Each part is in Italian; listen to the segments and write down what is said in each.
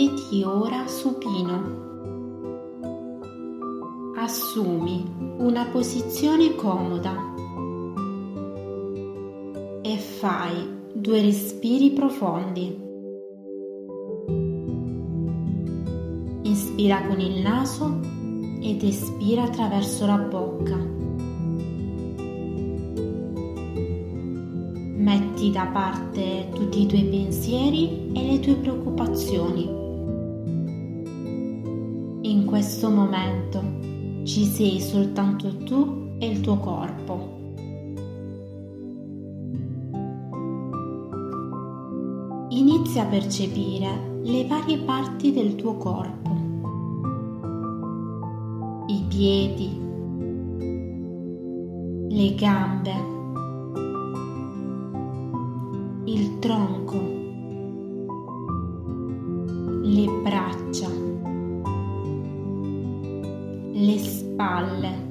Stenditi ora supino. Assumi una posizione comoda e fai due respiri profondi. Inspira con il naso ed espira attraverso la bocca. Metti da parte tutti i tuoi pensieri e le tue preoccupazioni. In questo momento. Ci sei soltanto tu e il tuo corpo. Inizia a percepire le varie parti del tuo corpo, i piedi, le gambe, il tronco, le braccia, le spalle,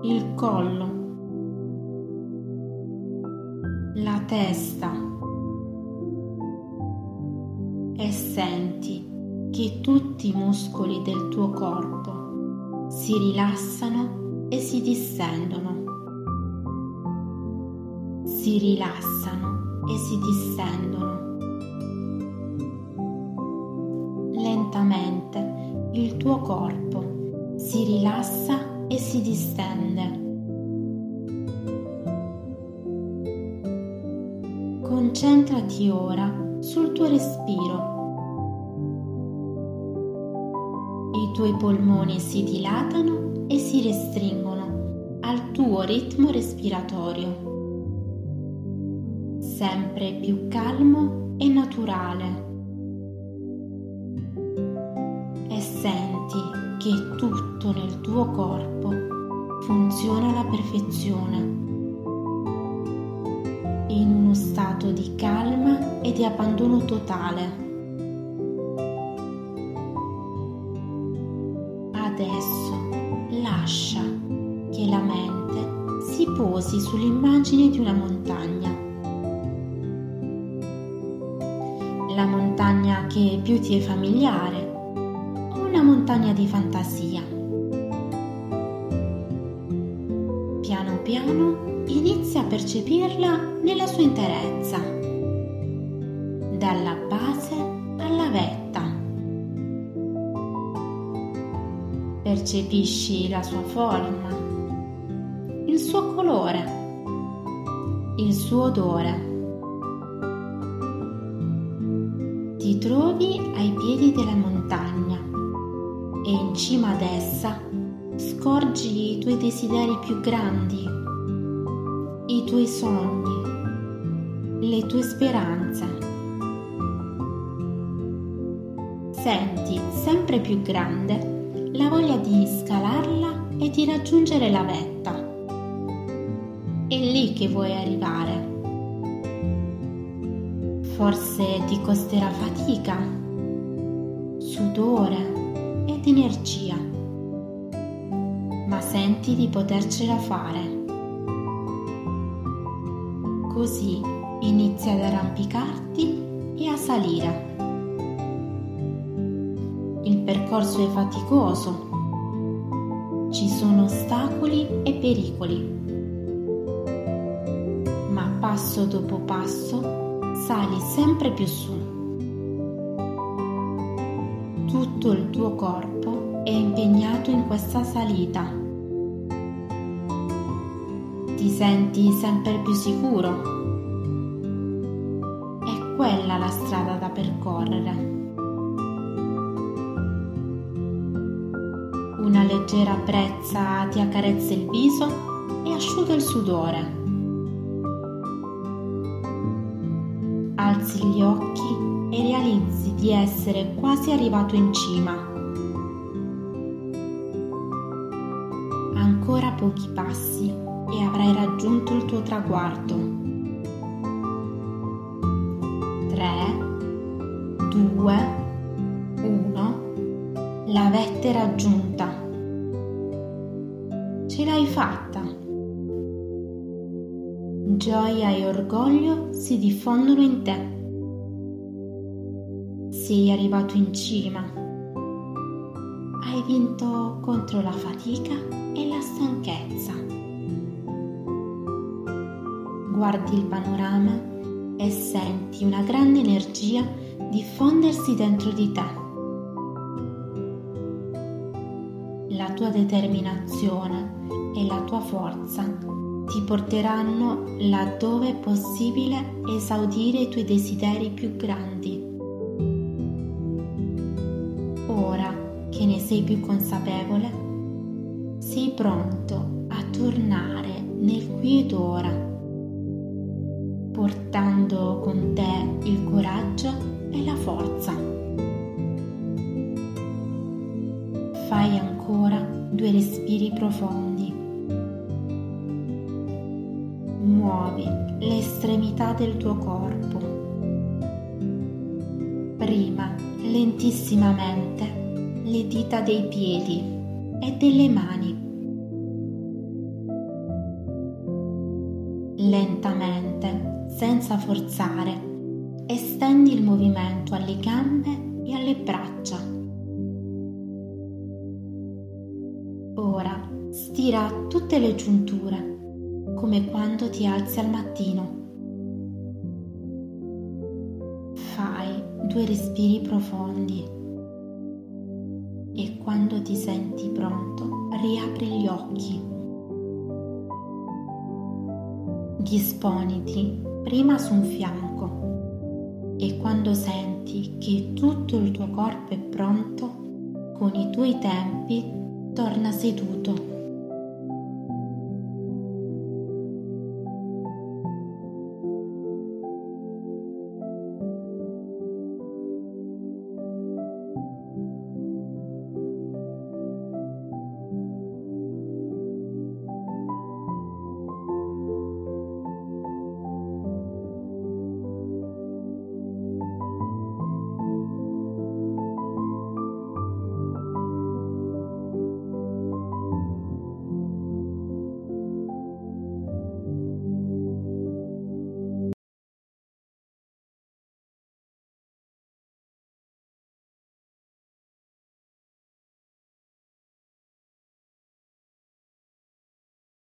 il collo, la testa e senti che tutti i muscoli del tuo corpo si rilassano e si distendono. Si rilassano e si distendono. Corpo si rilassa e si distende. Concentrati ora sul tuo respiro. I tuoi polmoni si dilatano e si restringono al tuo ritmo respiratorio, sempre più calmo e naturale. Tuo corpo funziona alla perfezione in uno stato di calma e di abbandono totale. Adesso lascia che la mente si posi sull'immagine di una montagna. La montagna che più ti è familiare o una montagna di fantasia. Piano inizia a percepirla nella sua interezza, dalla base alla vetta. Percepisci la sua forma, il suo colore, il suo odore. Ti trovi ai piedi della montagna e in cima ad essa scorgi i tuoi desideri più grandi, tuoi sogni, le tue speranze. Senti sempre più grande la voglia di scalarla e di raggiungere la vetta. È lì che vuoi arrivare. Forse ti costerà fatica, sudore ed energia, ma senti di potercela fare. Così inizia ad arrampicarti e a salire. Il percorso è faticoso, ci sono ostacoli e pericoli, ma passo dopo passo sali sempre più su. Tutto il tuo corpo è impegnato in questa salita. Ti senti sempre più sicuro. È quella la strada da percorrere. Una leggera brezza ti accarezza il viso e asciuga il sudore. alzi gli occhi e realizzi di essere quasi arrivato in cima. Ancora pochi passi e avrai raggiunto il tuo traguardo. 3, 2, 1. La vetta è raggiunta. Ce l'hai fatta. Gioia e orgoglio si diffondono in te. sei arrivato in cima. Hai vinto contro la fatica e la stanchezza. Guardi il panorama e senti una grande energia diffondersi dentro di te. La tua determinazione e la tua forza ti porteranno laddove è possibile esaudire i tuoi desideri più grandi. Ora che ne sei più consapevole, sei pronto a tornare nel qui ed ora, portando con te il coraggio e la forza. Fai ancora due respiri profondi muovi le estremità del tuo corpo. Prima lentissimamente le dita dei piedi e delle mani. Lentamente, senza forzare, estendi il movimento alle gambe e alle braccia. Ora stira tutte le giunture come quando ti alzi al mattino. Fai due respiri profondi e quando ti senti pronto riapri gli occhi. Disponiti prima su un fianco e quando senti che tutto il tuo corpo è pronto, con i tuoi tempi torna seduto.